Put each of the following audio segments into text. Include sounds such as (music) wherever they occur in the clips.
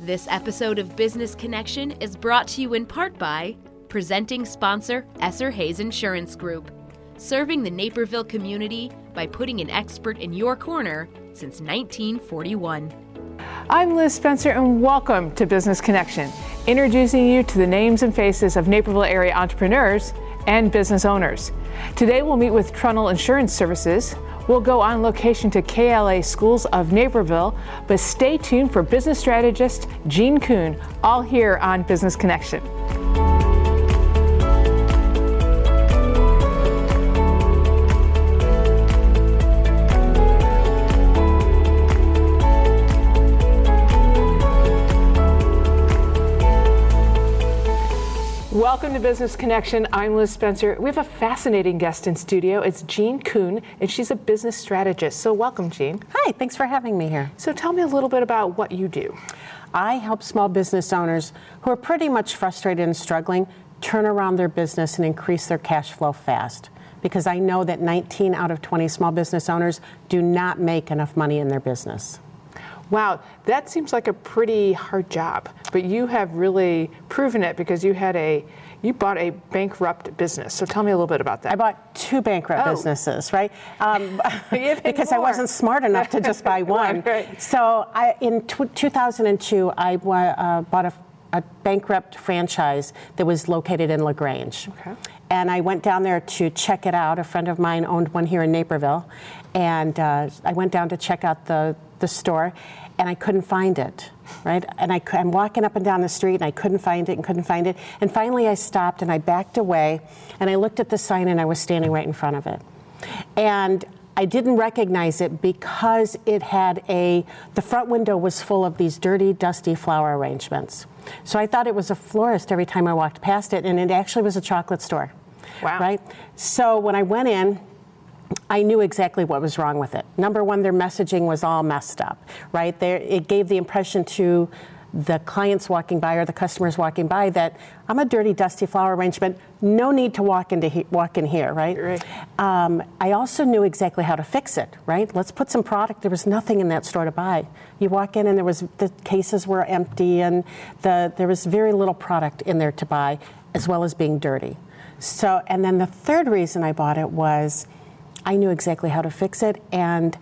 This episode of Business Connection is brought to you in part by presenting sponsor Esser Hayes Insurance Group, serving the Naperville community by putting an expert in your corner since 1941. I'm Liz Spencer, and welcome to Business Connection, introducing you to the names and faces of Naperville area entrepreneurs and business owners. Today, we'll meet with Trunnell Insurance Services. We'll go on location to KLA Schools of Naperville, but stay tuned for business strategist Jean Kuhn, all here on Business Connection. Welcome to Business Connection. I'm Liz Spencer. We have a fascinating guest in studio. It's Jean Kuhn, and she's a business strategist. So, welcome, Jean. Hi, thanks for having me here. So, tell me a little bit about what you do. I help small business owners who are pretty much frustrated and struggling turn around their business and increase their cash flow fast. Because I know that 19 out of 20 small business owners do not make enough money in their business. Wow, that seems like a pretty hard job, but you have really proven it because you had a you bought a bankrupt business. So tell me a little bit about that. I bought two bankrupt oh. businesses, right? Um, (laughs) (laughs) because more. I wasn't smart enough to just buy (laughs) one. right. So I, in t- 2002, I uh, bought a, a, bankrupt franchise that was located in LaGrange. Okay. And I went down there to check it out. A friend of mine owned one here in Naperville. And uh, I went down to check out the, the store and I couldn't find it, right? And I, am walking up and down the street and I couldn't find it and couldn't find it. And finally I stopped and I backed away and I looked at the sign and I was standing right in front of it. And I didn't recognize it because it had a, the front window was full of these dirty, dusty flower arrangements. So I thought it was a florist every time I walked past it, and it actually was a chocolate store. Wow. Right? So when I went in, I knew exactly what was wrong with it. Number one, their messaging was all messed up, right? There, it gave the impression to the clients walking by or the customers walking by that I'm a dirty, dusty flower arrangement. No need to walk into he, walk in here, right? right. Um, I also knew exactly how to fix it, right? Let's put some product. There was nothing in that store to buy. You walk in and there was the cases were empty and the there was very little product in there to buy, as well as being dirty. So, and then the third reason I bought it was I knew exactly how to fix it, and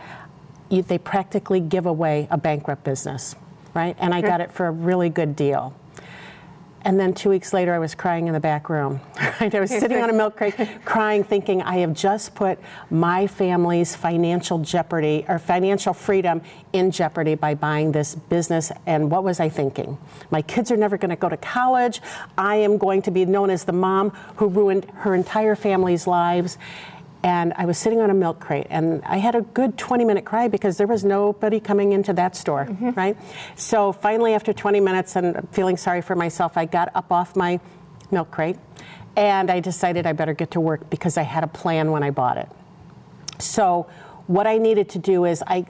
you, they practically give away a bankrupt business, right? And I got it for a really good deal. And then two weeks later, I was crying in the back room. (laughs) Right? I was sitting on a milk crate, (laughs) crying, thinking, I have just put my family's financial jeopardy or financial freedom in jeopardy by buying this business. And what was I thinking? My kids are never going to go to college. I am going to be known as the mom who ruined her entire family's lives and I was sitting on a milk crate, and I had a good 20 minute cry because there was nobody coming into that store, mm-hmm. right? So finally, after 20 minutes and feeling sorry for myself, I got up off my milk crate and I decided I better get to work because I had a plan when I bought it. So what I needed to do is I,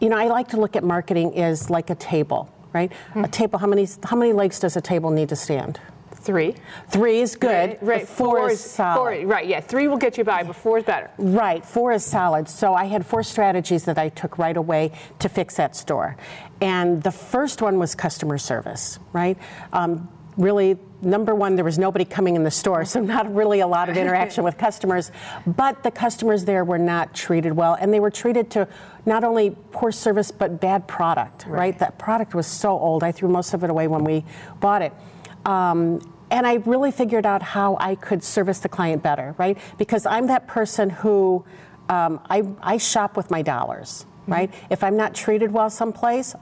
you know, I like to look at marketing as like a table, right? Mm-hmm. A table, how many, how many legs does a table need to stand? Three. Three is good. Right. right. Four, four, is solid. Four, right. Yeah. Three will get you by, but four is better. Right. Four is solid. So I had four strategies that I took right away to fix that store, and the first one was customer service. Right. Um, really number one there was nobody coming in the store so not really a lot of interaction with customers but the customers there were not treated well and they were treated to not only poor service but bad product right, right? that product was so old i threw most of it away when we bought it um, and I really figured out how I could service the client better, right? Because I'm that person who um, I, I shop with my dollars, mm-hmm. right? If I'm not treated well someplace,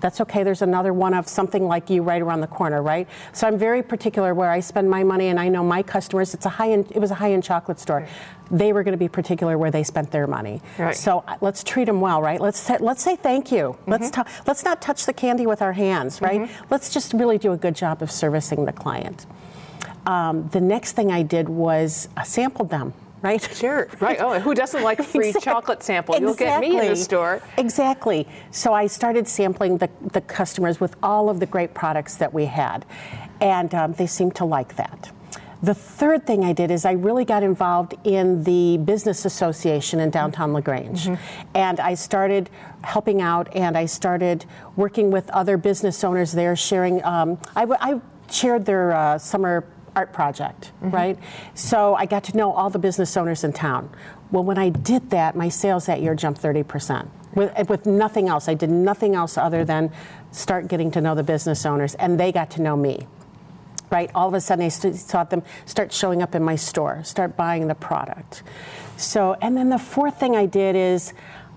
that's okay. There's another one of something like you right around the corner, right? So I'm very particular where I spend my money, and I know my customers. It's a high end. It was a high end chocolate store. Right. They were going to be particular where they spent their money. Right. So uh, let's treat them well, right? Let's say, let's say thank you. Mm-hmm. Let's let's not touch the candy with our hands, right? Mm-hmm. Let's just really do a good job of servicing the client. Um, the next thing I did was uh, sampled them right? Sure, (laughs) right. Oh, who doesn't like a free exactly. chocolate sample? You'll get me in the store. Exactly. So I started sampling the, the customers with all of the great products that we had, and um, they seemed to like that. The third thing I did is I really got involved in the business association in downtown LaGrange. Mm-hmm. And I started helping out and I started working with other business owners there, sharing. Um, I, I chaired their uh, summer art project, mm-hmm. right? So I got to know all the business owners in town. Well, when I did that, my sales that year jumped 30%. With, with nothing else. I did nothing else other than start getting to know the business owners, and they got to know me. Right? All of a sudden, I saw them start showing up in my store, start buying the product. So, and then the fourth thing I did is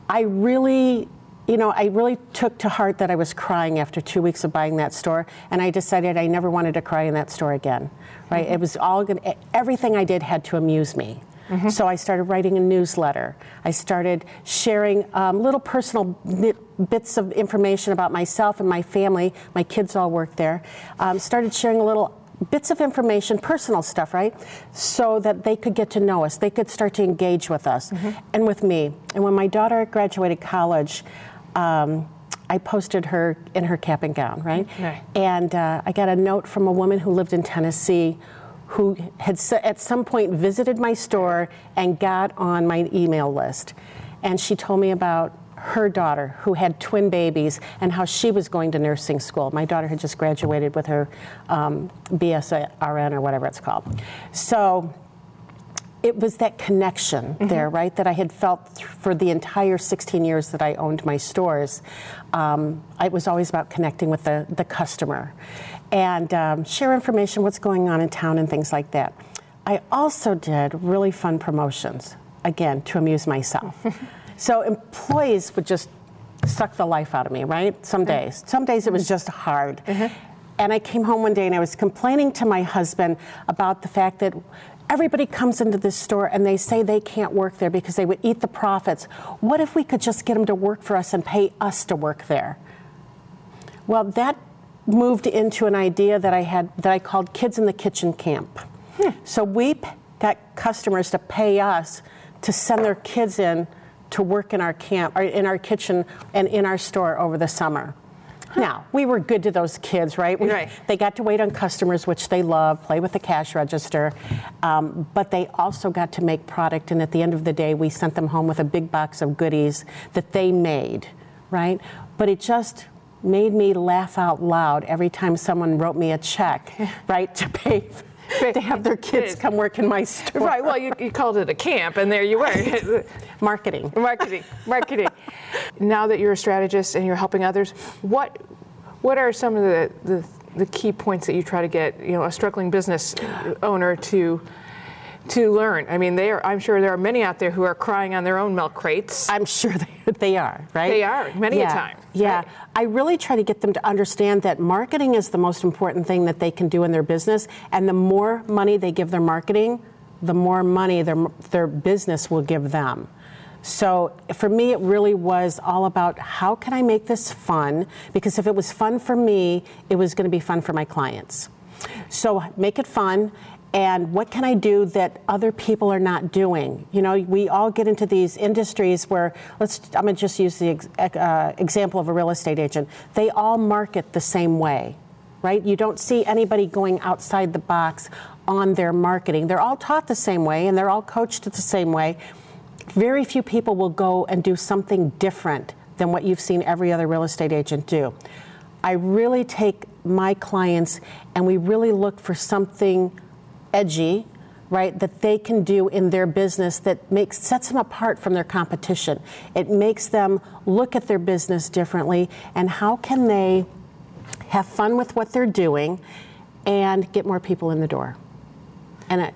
I really you know, I really took to heart that I was crying after two weeks of buying that store, and I decided I never wanted to cry in that store again. Right? Mm-hmm. It was all good. Everything I did had to amuse me. Mm-hmm. So I started writing a newsletter. I started sharing um, little personal bits of information about myself and my family. My kids all work there. Um, started sharing little bits of information, personal stuff, right? So that they could get to know us. They could start to engage with us mm-hmm. and with me. And when my daughter graduated college, um, I posted her in her cap and gown, right? right. And uh, I got a note from a woman who lived in Tennessee who had at some point visited my store and got on my email list. And she told me about her daughter who had twin babies and how she was going to nursing school. My daughter had just graduated with her um, BSRN or whatever it's called. So it was that connection mm-hmm. there, right, that I had felt th- for the entire 16 years that I owned my stores. Um, it was always about connecting with the, the customer and um, share information, what's going on in town, and things like that. I also did really fun promotions, again, to amuse myself. (laughs) so employees would just suck the life out of me, right? Some days. Some days it was just hard. Mm-hmm. And I came home one day and I was complaining to my husband about the fact that everybody comes into this store and they say they can't work there because they would eat the profits. What if we could just get them to work for us and pay us to work there? Well, that moved into an idea that I had that I called Kids in the Kitchen Camp. Hmm. So we got customers to pay us to send their kids in to work in our camp or in our kitchen and in our store over the summer. (laughs) Now, we were good to those kids, right? We, right? They got to wait on customers, which they love, play with the cash register, um, but they also got to make product. And at the end of the day, we sent them home with a big box of goodies that they made, right? But it just made me laugh out loud every time someone wrote me a check, (laughs) right, to pay to have their kids come work in my store. Right. Well, you, you called it a camp, and there you were. (laughs) marketing. Marketing. Marketing. Now that you're a strategist and you're helping others, what what are some of the, the the key points that you try to get you know a struggling business owner to to learn. I mean, they are, I'm sure there are many out there who are crying on their own milk crates. I'm sure they, they are, right? They are, many yeah. a time. Yeah. Right? I really try to get them to understand that marketing is the most important thing that they can do in their business. And the more money they give their marketing, the more money their, their business will give them. So for me, it really was all about how can I make this fun? Because if it was fun for me, it was going to be fun for my clients. So make it fun and what can I do that other people are not doing? You know, we all get into these industries where let's. I'm to just use the uh, example of a real estate agent. They all market the same way, right? You don't see anybody going outside the box on their marketing. They're all taught the same way, and they're all coached the same way. Very few people will go and do something different than what you've seen every other real estate agent do. I really take my clients and we really look for something edgy, right, that they can do in their business that makes sets them apart from their competition. It makes them look at their business differently and how can they have fun with what they're doing and get more people in the door. And,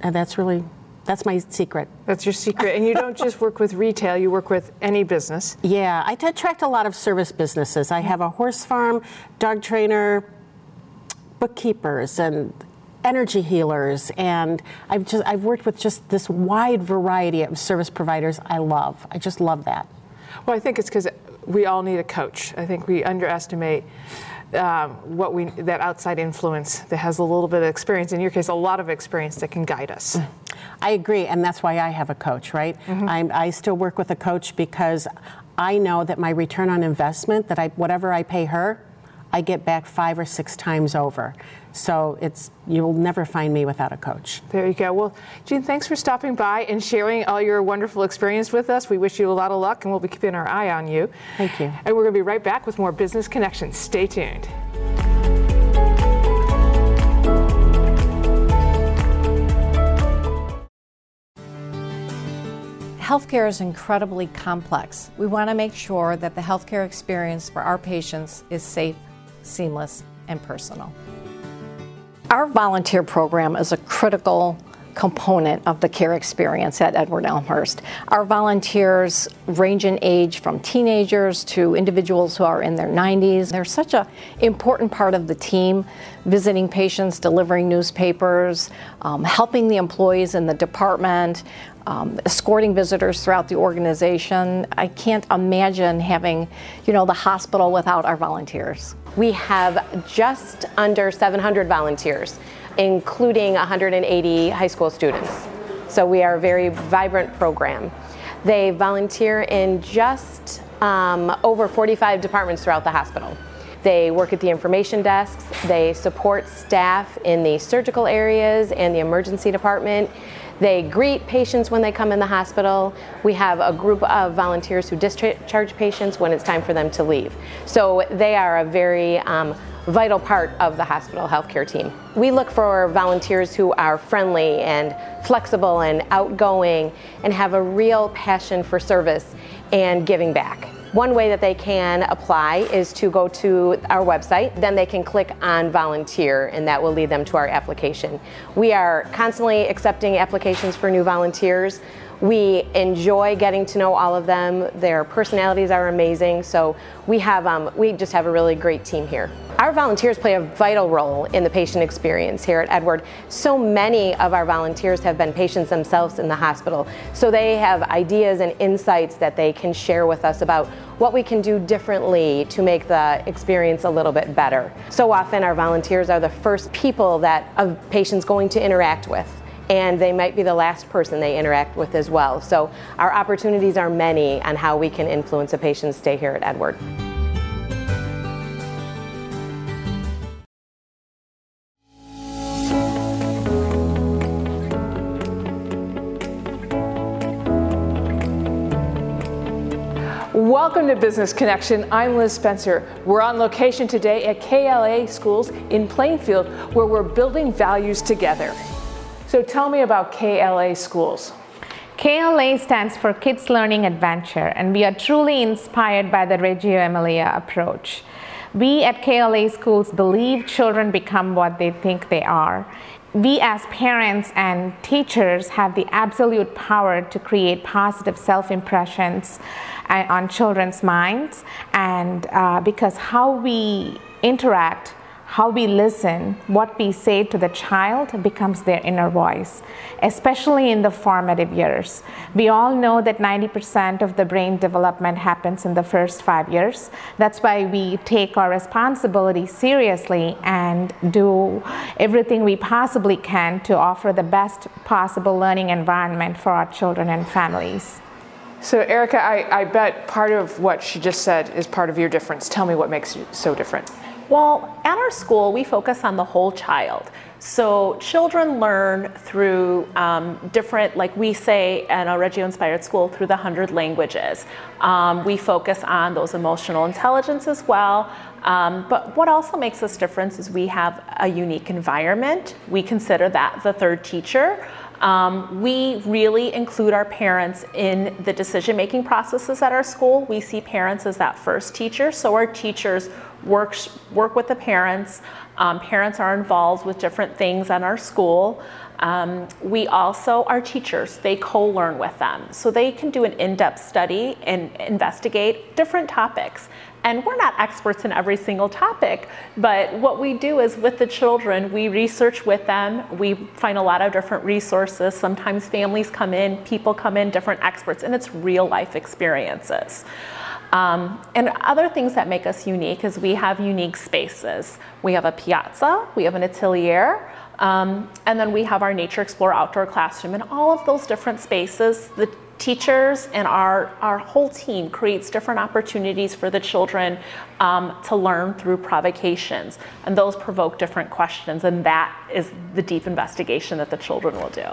and that's really that's my secret. That's your secret. And you don't just work with retail, you work with any business. Yeah, I attract a lot of service businesses. I have a horse farm, dog trainer, bookkeepers, and energy healers and I've just I've worked with just this wide variety of service providers I love. I just love that. Well, I think it's because we all need a coach. I think we underestimate um, what we that outside influence that has a little bit of experience. In your case, a lot of experience that can guide us. I agree, and that's why I have a coach. Right? Mm-hmm. i still work with a coach because I know that my return on investment, that I whatever I pay her, I get back five or six times over. So it's you'll never find me without a coach. There you go. Well, Jean, thanks for stopping by and sharing all your wonderful experience with us. We wish you a lot of luck, and we'll be keeping our eye on you. Thank you. And we're going to be right back with more business connections. Stay tuned. Healthcare is incredibly complex. We want to make sure that the healthcare experience for our patients is safe, seamless, and personal. Our volunteer program is a critical component of the care experience at Edward Elmhurst. Our volunteers range in age from teenagers to individuals who are in their 90s. They're such an important part of the team, visiting patients, delivering newspapers, um, helping the employees in the department, um, escorting visitors throughout the organization. I can't imagine having, you know, the hospital without our volunteers. We have just under 700 volunteers, including 180 high school students. So we are a very vibrant program. They volunteer in just um, over 45 departments throughout the hospital. They work at the information desks, they support staff in the surgical areas and the emergency department. They greet patients when they come in the hospital. We have a group of volunteers who discharge patients when it's time for them to leave. So they are a very um, vital part of the hospital healthcare team. We look for volunteers who are friendly and flexible and outgoing and have a real passion for service and giving back. One way that they can apply is to go to our website. Then they can click on volunteer, and that will lead them to our application. We are constantly accepting applications for new volunteers. We enjoy getting to know all of them. Their personalities are amazing, so we have um, we just have a really great team here. Our volunteers play a vital role in the patient experience here at Edward. So many of our volunteers have been patients themselves in the hospital, so they have ideas and insights that they can share with us about what we can do differently to make the experience a little bit better. So often our volunteers are the first people that a patient's going to interact with and they might be the last person they interact with as well. So our opportunities are many on how we can influence a patient's stay here at Edward. Welcome to Business Connection. I'm Liz Spencer. We're on location today at KLA Schools in Plainfield, where we're building values together. So tell me about KLA Schools. KLA stands for Kids Learning Adventure, and we are truly inspired by the Reggio Emilia approach. We at KLA Schools believe children become what they think they are. We, as parents and teachers, have the absolute power to create positive self on children's minds, and uh, because how we interact how we listen, what we say to the child becomes their inner voice, especially in the formative years. We all know that 90% of the brain development happens in the first five years. That's why we take our responsibility seriously and do everything we possibly can to offer the best possible learning environment for our children and families. So, Erica, I, I bet part of what she just said is part of your difference. Tell me what makes you so different. Well, at our school, we focus on the whole child. So children learn through um, different, like we say at a Reggio inspired school, through the hundred languages. Um, we focus on those emotional intelligence as well. Um, but what also makes us different is we have a unique environment. We consider that the third teacher. Um, we really include our parents in the decision making processes at our school. We see parents as that first teacher, so our teachers work, work with the parents. Um, parents are involved with different things at our school. Um, we also, our teachers, they co-learn with them. So they can do an in-depth study and investigate different topics. And we're not experts in every single topic, but what we do is with the children, we research with them. We find a lot of different resources. Sometimes families come in, people come in, different experts, and it's real life experiences. Um, and other things that make us unique is we have unique spaces. We have a piazza, we have an atelier, um, and then we have our Nature Explore outdoor classroom. And all of those different spaces, the teachers and our, our whole team creates different opportunities for the children um, to learn through provocations. And those provoke different questions, and that is the deep investigation that the children will do.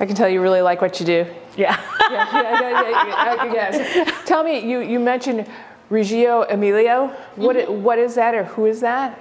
I can tell you really like what you do. (laughs) Yeah. yeah, yeah, yeah, yeah, yes. Tell me, you, you mentioned Reggio Emilio. What, mm-hmm. what is that or who is that?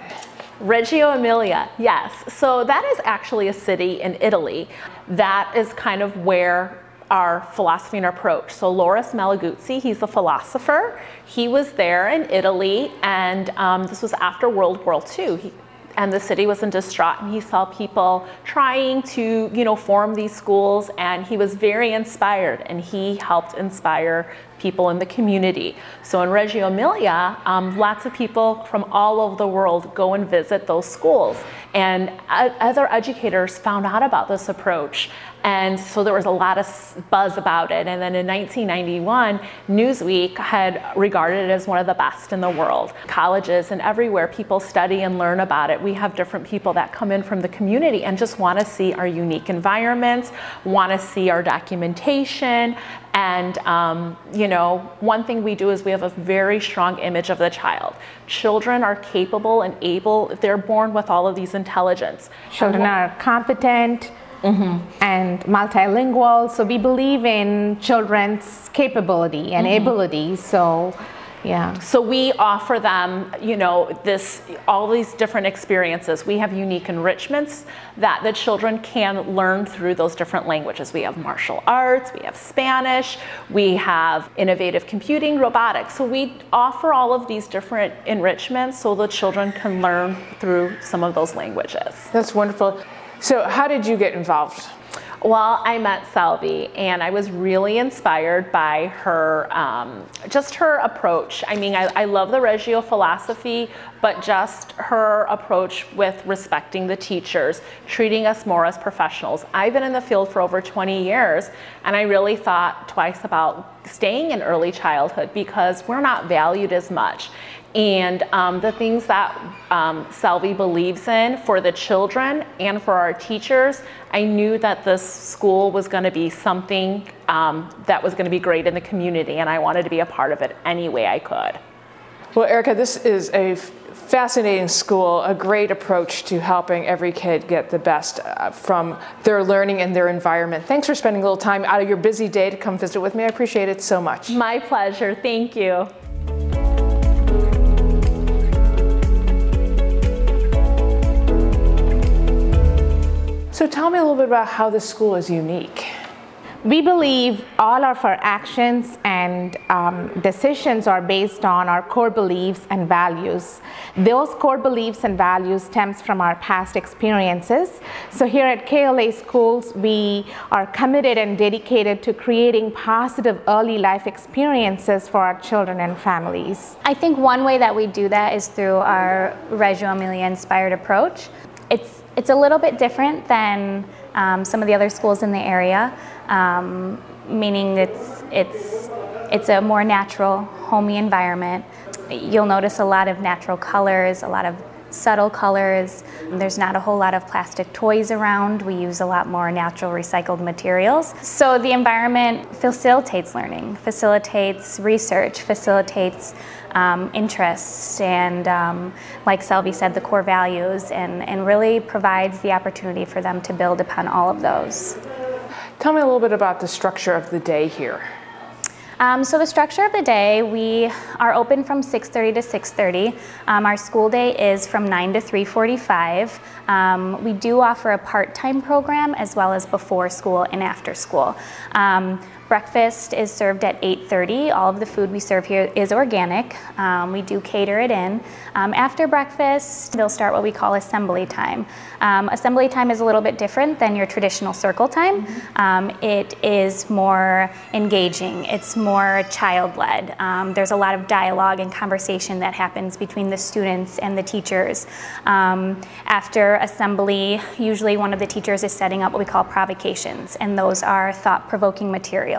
Reggio Emilia, yes. So that is actually a city in Italy. That is kind of where our philosophy and approach. So Loris Malaguzzi, he's a philosopher. He was there in Italy, and um, this was after World War II. He, and the city was in distraught and he saw people trying to you know form these schools and he was very inspired and he helped inspire people in the community. So in reggio emilia um, lots of people from all over the world go and visit those schools. And other educators found out about this approach and so there was a lot of buzz about it. And then in 1991, Newsweek had regarded it as one of the best in the world. Colleges and everywhere people study and learn about it. We have different people that come in from the community and just want to see our unique environments, want to see our documentation. And, um, you know, one thing we do is we have a very strong image of the child. Children are capable and able, they're born with all of these intelligence. Children are competent mm-hmm. and multilingual. So we believe in children's capability and mm-hmm. ability. So yeah. So we offer them, you know, this all these different experiences. We have unique enrichments that the children can learn through those different languages. We have martial arts, we have Spanish, we have innovative computing, robotics. So we offer all of these different enrichments so the children can learn through some of those languages. That's wonderful. So, how did you get involved? Well, I met Salvi and I was really inspired by her, um, just her approach. I mean, I, I, love the Reggio philosophy, but just her approach with respecting the teachers, treating us more as professionals. I've been in the field for over 20 years and I really thought twice about staying in early childhood because we're not valued as much and um, the things that um, Salvi believes in for the children and for our teachers, I knew that this school was going to be something um, that was going to be great in the community, and I wanted to be a part of it any way I could. Well, Erica, this is a fascinating school, a great approach to helping every kid get the best uh, from their learning and their environment. Thanks for spending a little time out of your busy day to come visit with me. I appreciate it so much. My pleasure. Thank you. So tell me a little bit about how this school is unique. We believe all of our actions and um, decisions are based on our core beliefs and values. Those core beliefs and values stems from our past experiences. So here at KLA Schools, we are committed and dedicated to creating positive early life experiences for our children and families. I think one way that we do that is through our Reggio Emilia inspired approach. It's it's a little bit different than um, some of the other schools in the area, um, meaning it's, it's, it's a more natural, homey environment. You'll notice a lot of natural colors, a lot of subtle colors. There's not a whole lot of plastic toys around. We use a lot more natural recycled materials. So the environment facilitates learning, facilitates research, facilitates um, interests, and um, like Salvi said, the core values, and, and really provides the opportunity for them to build upon all of those. Tell me a little bit about the structure of the day here. Um, so the structure of the day, we are open from 6.30 to 6.30. Um, our school day is from 9 to 3.45. Um, we do offer a part-time program as well as before school and after school. Breakfast is served at 8.30. All of the food we serve here is organic. Um, we do cater it in. Um, after breakfast, they'll start what we call assembly time. Um, assembly time is a little bit different than your traditional circle time. Mm-hmm. it is more engaging. It's more child-led. Um, there's a lot of dialogue and conversation that happens between the students and the teachers. Um, after assembly, usually one of the teachers is setting up what we call provocations, and those are thought-provoking materials.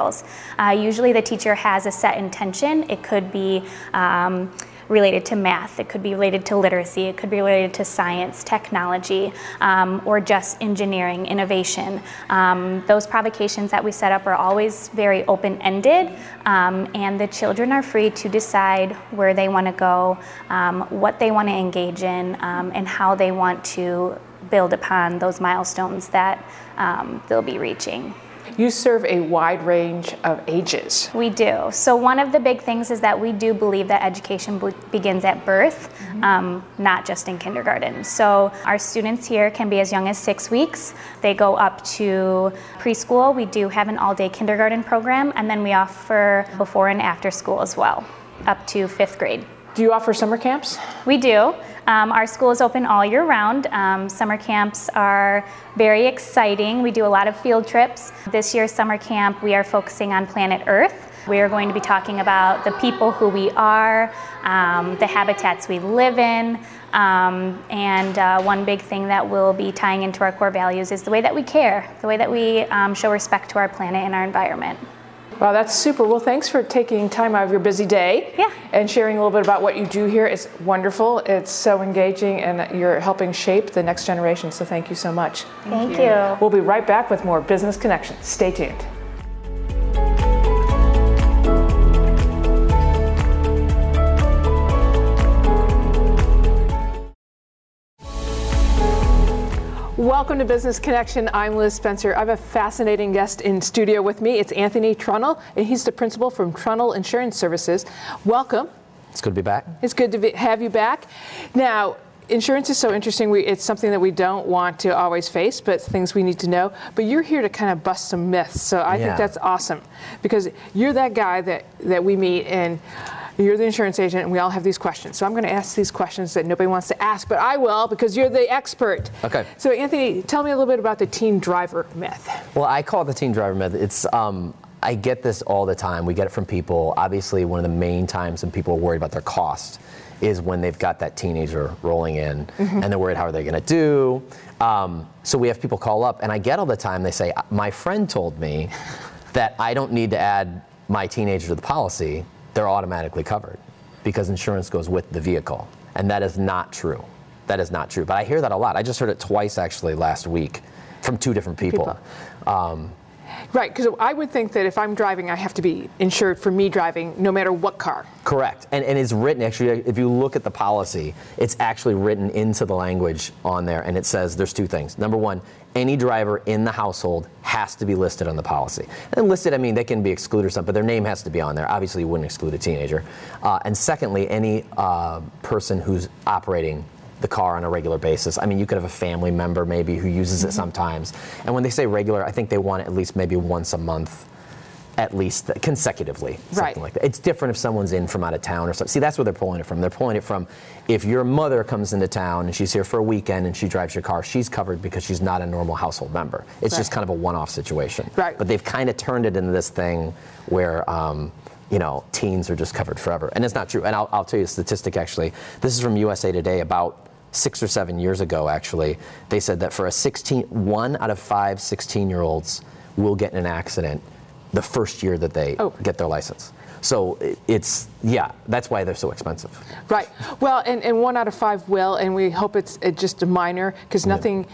Uh, usually the teacher has a set intention. It could be um, related to math, it could be related to literacy, it could be related to science, technology, um, or just engineering, innovation. Um, those provocations that we set up are always very open ended, um, and the children are free to decide where they want to go, um, what they want to engage in, um, and how they want to build upon those milestones that um, they'll be reaching. You serve a wide range of ages. We do. So, one of the big things is that we do believe that education be- begins at birth, mm-hmm. um, not just in kindergarten. So, our students here can be as young as six weeks. They go up to preschool. We do have an all day kindergarten program, and then we offer before and after school as well, up to fifth grade. Do you offer summer camps? We do. Um, our school is open all year round. Um, summer camps are very exciting. We do a lot of field trips. This year's summer camp, we are focusing on planet Earth. We are going to be talking about the people who we are, um, the habitats we live in, um, and uh, one big thing that we'll be tying into our core values is the way that we care, the way that we um, show respect to our planet and our environment. Wow, that's super. Well, thanks for taking time out of your busy day yeah. and sharing a little bit about what you do here. It's wonderful. It's so engaging, and you're helping shape the next generation. So thank you so much. Thank, thank you. you. We'll be right back with more Business Connections. Stay tuned. Welcome to Business Connection. I'm Liz Spencer. I have a fascinating guest in studio with me. It's Anthony Trunnell, and he's the principal from Trunnell Insurance Services. Welcome. It's good to be back. It's good to be, have you back. Now, insurance is so interesting. We, it's something that we don't want to always face, but things we need to know. But you're here to kind of bust some myths. So I yeah. think that's awesome because you're that guy that, that we meet and you're the insurance agent, and we all have these questions. So I'm going to ask these questions that nobody wants to ask, but I will because you're the expert. Okay. So Anthony, tell me a little bit about the teen driver myth. Well, I call it the teen driver myth. It's um, I get this all the time. We get it from people. Obviously, one of the main times when people are worried about their cost is when they've got that teenager rolling in mm-hmm. and they're worried how are they going to do. Um, so we have people call up, and I get all the time. They say, "My friend told me that I don't need to add my teenager to the policy they're automatically covered because insurance goes with the vehicle. And that is not true. That is not true. But I hear that a lot. I just heard it twice actually last week from two different people. people. Um, Right, because I would think that if I'm driving, I have to be insured for me driving, no matter what car. Correct, and, and it's written actually. If you look at the policy, it's actually written into the language on there, and it says there's two things. Number one, any driver in the household has to be listed on the policy. And listed, I mean, they can be excluded or something, but their name has to be on there. Obviously, you wouldn't exclude a teenager. Uh, and secondly, any uh, person who's operating the car on a regular basis. I mean, you could have a family member maybe who uses mm-hmm. it sometimes. And when they say regular, I think they want it at least maybe once a month at least consecutively, something right. like that. It's different if someone's in from out of town or something. See, that's where they're pulling it from. They're pulling it from if your mother comes into town and she's here for a weekend and she drives your car, she's covered because she's not a normal household member. It's right. just kind of a one-off situation. Right. But they've kind of turned it into this thing where. Um, you know, teens are just covered forever. And it's not true. And I'll, I'll tell you a statistic actually. This is from USA Today about six or seven years ago, actually, they said that for a 16, one out of five 16 year olds will get in an accident the first year that they oh. get their license. So it's, yeah, that's why they're so expensive. Right. Well, and, and one out of five will, and we hope it's just a minor, because nothing. Yeah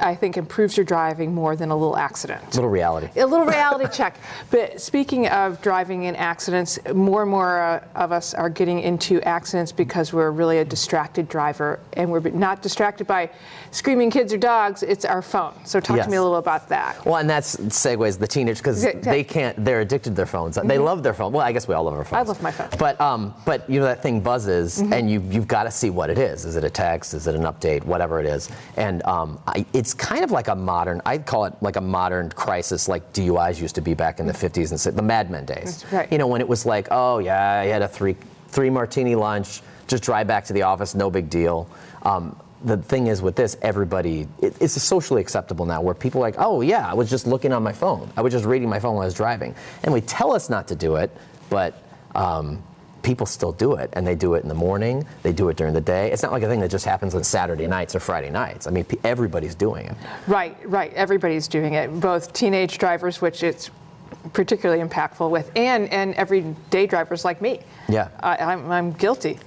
I think improves your driving more than a little accident. A little reality. A little reality (laughs) check. But speaking of driving in accidents, more and more uh, of us are getting into accidents because we're really a distracted driver and we're not distracted by screaming kids or dogs, it's our phone. So talk yes. to me a little about that. Well, and that's segues the teenagers because they can't, they're addicted to their phones. Mm-hmm. They love their phone. Well, I guess we all love our phones. I love my phone. But, um, but you know, that thing buzzes mm-hmm. and you, you've got to see what it is. Is it a text? Is it an update? Whatever it is. And um, I, it's it's kind of like a modern, I'd call it like a modern crisis like DUIs used to be back in the 50s and the Mad Men days. Right. You know, when it was like, oh yeah, I had a three, three martini lunch, just drive back to the office, no big deal. Um, the thing is with this, everybody, it, it's socially acceptable now where people are like, oh yeah, I was just looking on my phone. I was just reading my phone while I was driving. And we tell us not to do it, but um, people still do it, and they do it in the morning. They do it during the day. It's not like a thing that just happens on Saturday nights or Friday nights. I mean, everybody's doing it. Right, right. Everybody's doing it. Both teenage drivers, which it's particularly impactful with, and and everyday drivers like me. Yeah, I, I'm, I'm guilty.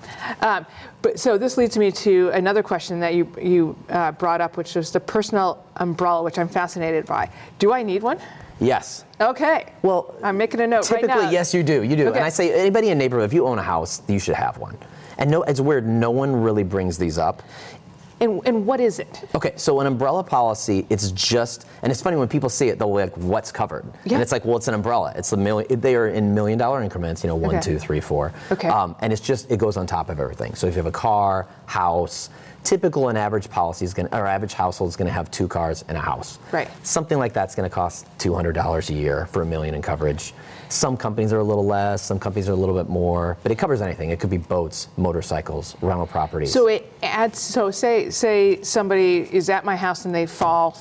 Um, but so this leads me to another question that you you uh, brought up, which was the personal umbrella, which I'm fascinated by. Do I need one? Yes. Okay. Well, I'm making a note Typically, right now. yes, you do. You do. Okay. And I say anybody in neighborhood, if you own a house, you should have one. And no, it's weird. No one really brings these up. And, and what is it? Okay, so an umbrella policy, it's just, and it's funny when people see it, they'll be like, "What's covered?" Yeah. And it's like, well, it's an umbrella. It's a million. They are in million dollar increments. You know, one, Okay. two, three, four. Okay. Um, and it's just it goes on top of everything. So if you have a car, house, typical and average policy is going, to or average household is going to have two cars and a house. Right. Something like that's going to cost two hundred dollars a year for a million in coverage. Some companies are a little less. Some companies are a little bit more. But it covers anything. It could be boats, motorcycles, rental properties. So it adds. So say say somebody is at my house and they fall,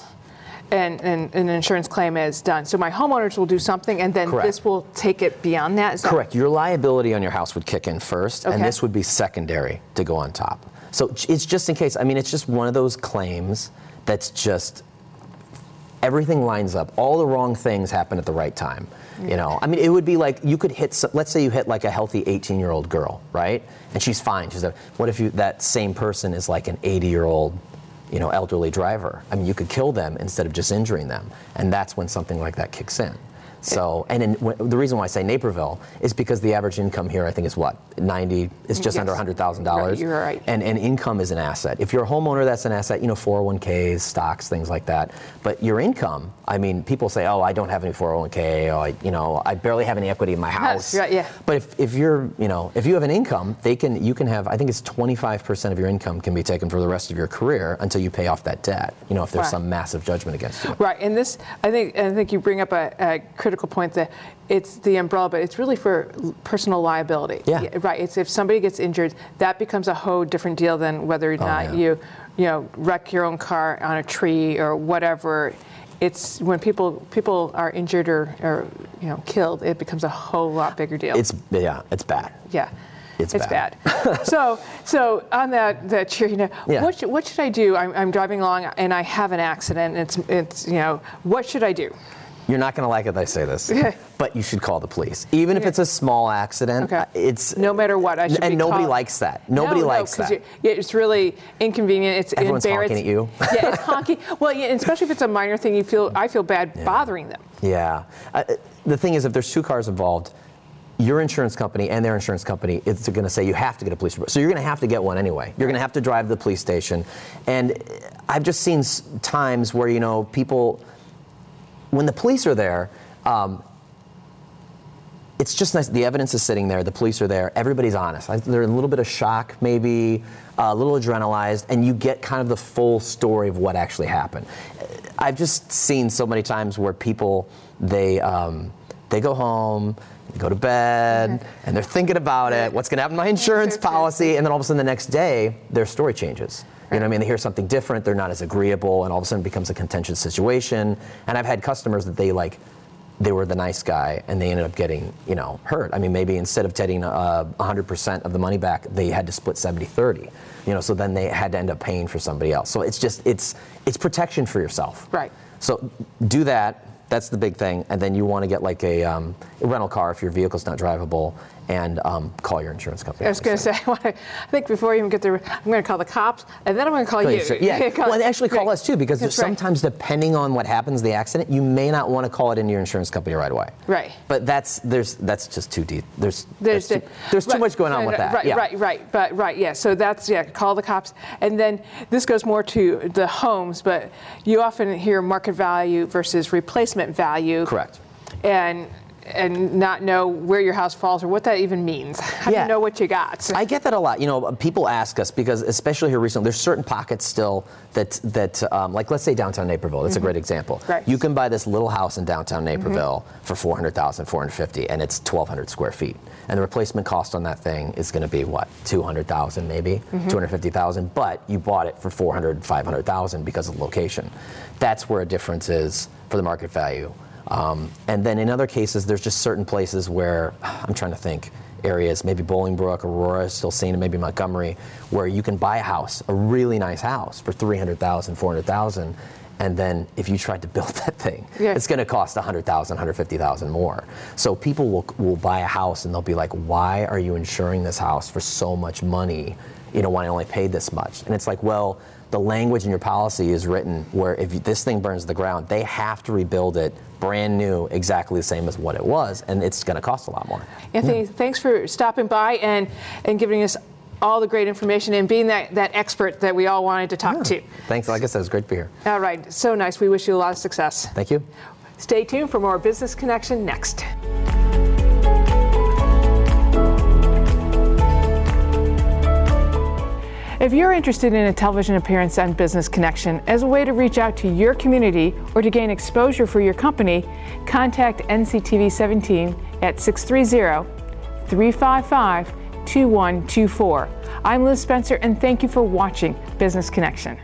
and, and, an insurance claim is done. So my homeowners will do something, and then Correct. this will take it beyond that. Is that- Correct. Your liability on your house would kick in first, and this would be secondary to go on top. So it's just in case. I mean, it's just one of those claims that's just everything lines up. All the wrong things happen at the right time. You know, I mean, it would be like you could hit. Let's say you hit like a healthy 18-year-old girl, right? And she's fine. She's a. What if you that same person is like an 80-year-old, you know, elderly driver? I mean, you could kill them instead of just injuring them, and that's when something like that kicks in. So, and in, w- the reason why I say Naperville is because the average income here, I think, is what 90. It's just Yes. under $100,000. Right, you're right. And, and income is an asset. If you're a homeowner, that's an asset, you know, 401ks, stocks, things like that. But your income, I mean, people say, oh, I don't have any 401k, or, I, you know, I barely have any equity in my house. right, yeah. But if, if you're, you know, if you have an income, they can, you can have, I think it's 25% of your income can be taken for the rest of your career until you pay off that debt, you know, if there's Right. some massive judgment against you. Right, and this, I think, I think you bring up a, a critical point that it's the umbrella, but it's really for personal liability. Yeah. Right. It's if somebody gets injured, that becomes a whole different deal than whether or oh, not Oh, yeah. you, you know, wreck your own car on a tree or whatever. It's when people people are injured or, or you know killed, it becomes a whole lot bigger deal. It's, yeah, it's bad. Yeah. It's bad. bad. so, so on that that cheer, you know, Yeah. what, should, what should I do? I'm, I'm driving along and I have an accident. It's it's you know, what should I do? You're not going to like it that I say this, (laughs) but you should call the police. Even if it's a small accident, Okay. uh, it's No matter what, I should and nobody likes that. Nobody no, likes no, that. yeah, it's really inconvenient. It's Everyone's embarrassing. honking at you. yeah, it's honking. Well, yeah, especially if it's a minor thing, you feel I feel bad bothering them. Yeah. Uh, the thing is, if there's two cars involved, your insurance company and their insurance company is going to say you have to get a police report. So you're going to have to get one anyway. You're going to have to drive to the police station. And I've just seen times where, you know, people, when the police are there, um, it's just nice. The evidence is sitting there. The police are there. Everybody's honest. They're a little bit of shock, maybe a little adrenalized, and you get kind of the full story of what actually happened. I've just seen so many times where people they um, they go home, go to bed, and they're thinking about it. What's going to happen to my insurance policy? And then all of a sudden, the next day, their story changes. You know what I mean? They hear something different. They're not as agreeable, and all of a sudden, it becomes a contentious situation. And I've had customers that they like they were the nice guy and they ended up getting you know hurt i mean maybe instead of getting uh, 100% of the money back they had to split 70-30 you know so then they had to end up paying for somebody else so it's just it's it's protection for yourself Right. so do that that's the big thing. And then you want to get like a, um, rental car if your vehicle's not drivable and um, call your insurance company I was going to say, (laughs) I think before you even get there, I'm going to call the cops, and then I'm going to call Call you. Yeah, (laughs) Call- well, and actually call Right. us too, because That's right. sometimes depending on what happens, the accident, you may not want to call it into your insurance company right away. Right. But that's there's that's just too deep. There's There's, there's, too, there's too right, much going on right, with that. Right, yeah. right, right. But right, yeah. So that's yeah. Call the cops, and then this goes more to the homes. But you often hear market value versus replacement value. Correct. And and not know where your house falls or what that even means. How do you know what you got? I get that a lot. You know, people ask us because, especially here recently, there's certain pockets still that that um, like let's say downtown Naperville. That's a great example. Mm-hmm. Right. You can buy this little house in downtown Naperville for 400,000, 450, and it's 1,200 square feet. And the replacement cost on that thing is going to be what 200,000 maybe, Mm-hmm. 250,000. But you bought it for 400, 500,000 because of location. That's where a difference is for the market value. Um, and then in other cases, there's just certain places where I'm trying to think areas, maybe Bolingbrook, Aurora, still seeing it, maybe Montgomery, where you can buy a house, a really nice house for 300,000, 400,000, and then if you tried to (laughs) build that thing, Yeah. it's going to cost 100,000, 150,000 more. So people will, will buy a house and they'll be like, why are you insuring this house for so much money? You know, when I only paid this much. And it's like, well, the language in your policy is written where if you, this thing burns to the ground, they have to rebuild it brand new, exactly the same as what it was, and it's going to cost a lot more. Anthony, thanks for stopping by and, and giving us all the great information and being that, that expert that we all wanted to talk to. Thanks. Like I said, it's great to be here. All right, so nice. We wish you a lot of success. Thank you. Stay tuned for more Business Connection next. If you're interested in a television appearance on Business Connection as a way to reach out to your community or to gain exposure for your company, contact NCTV 17 at 630 355 2124. I'm Liz Spencer, and thank you for watching Business Connection.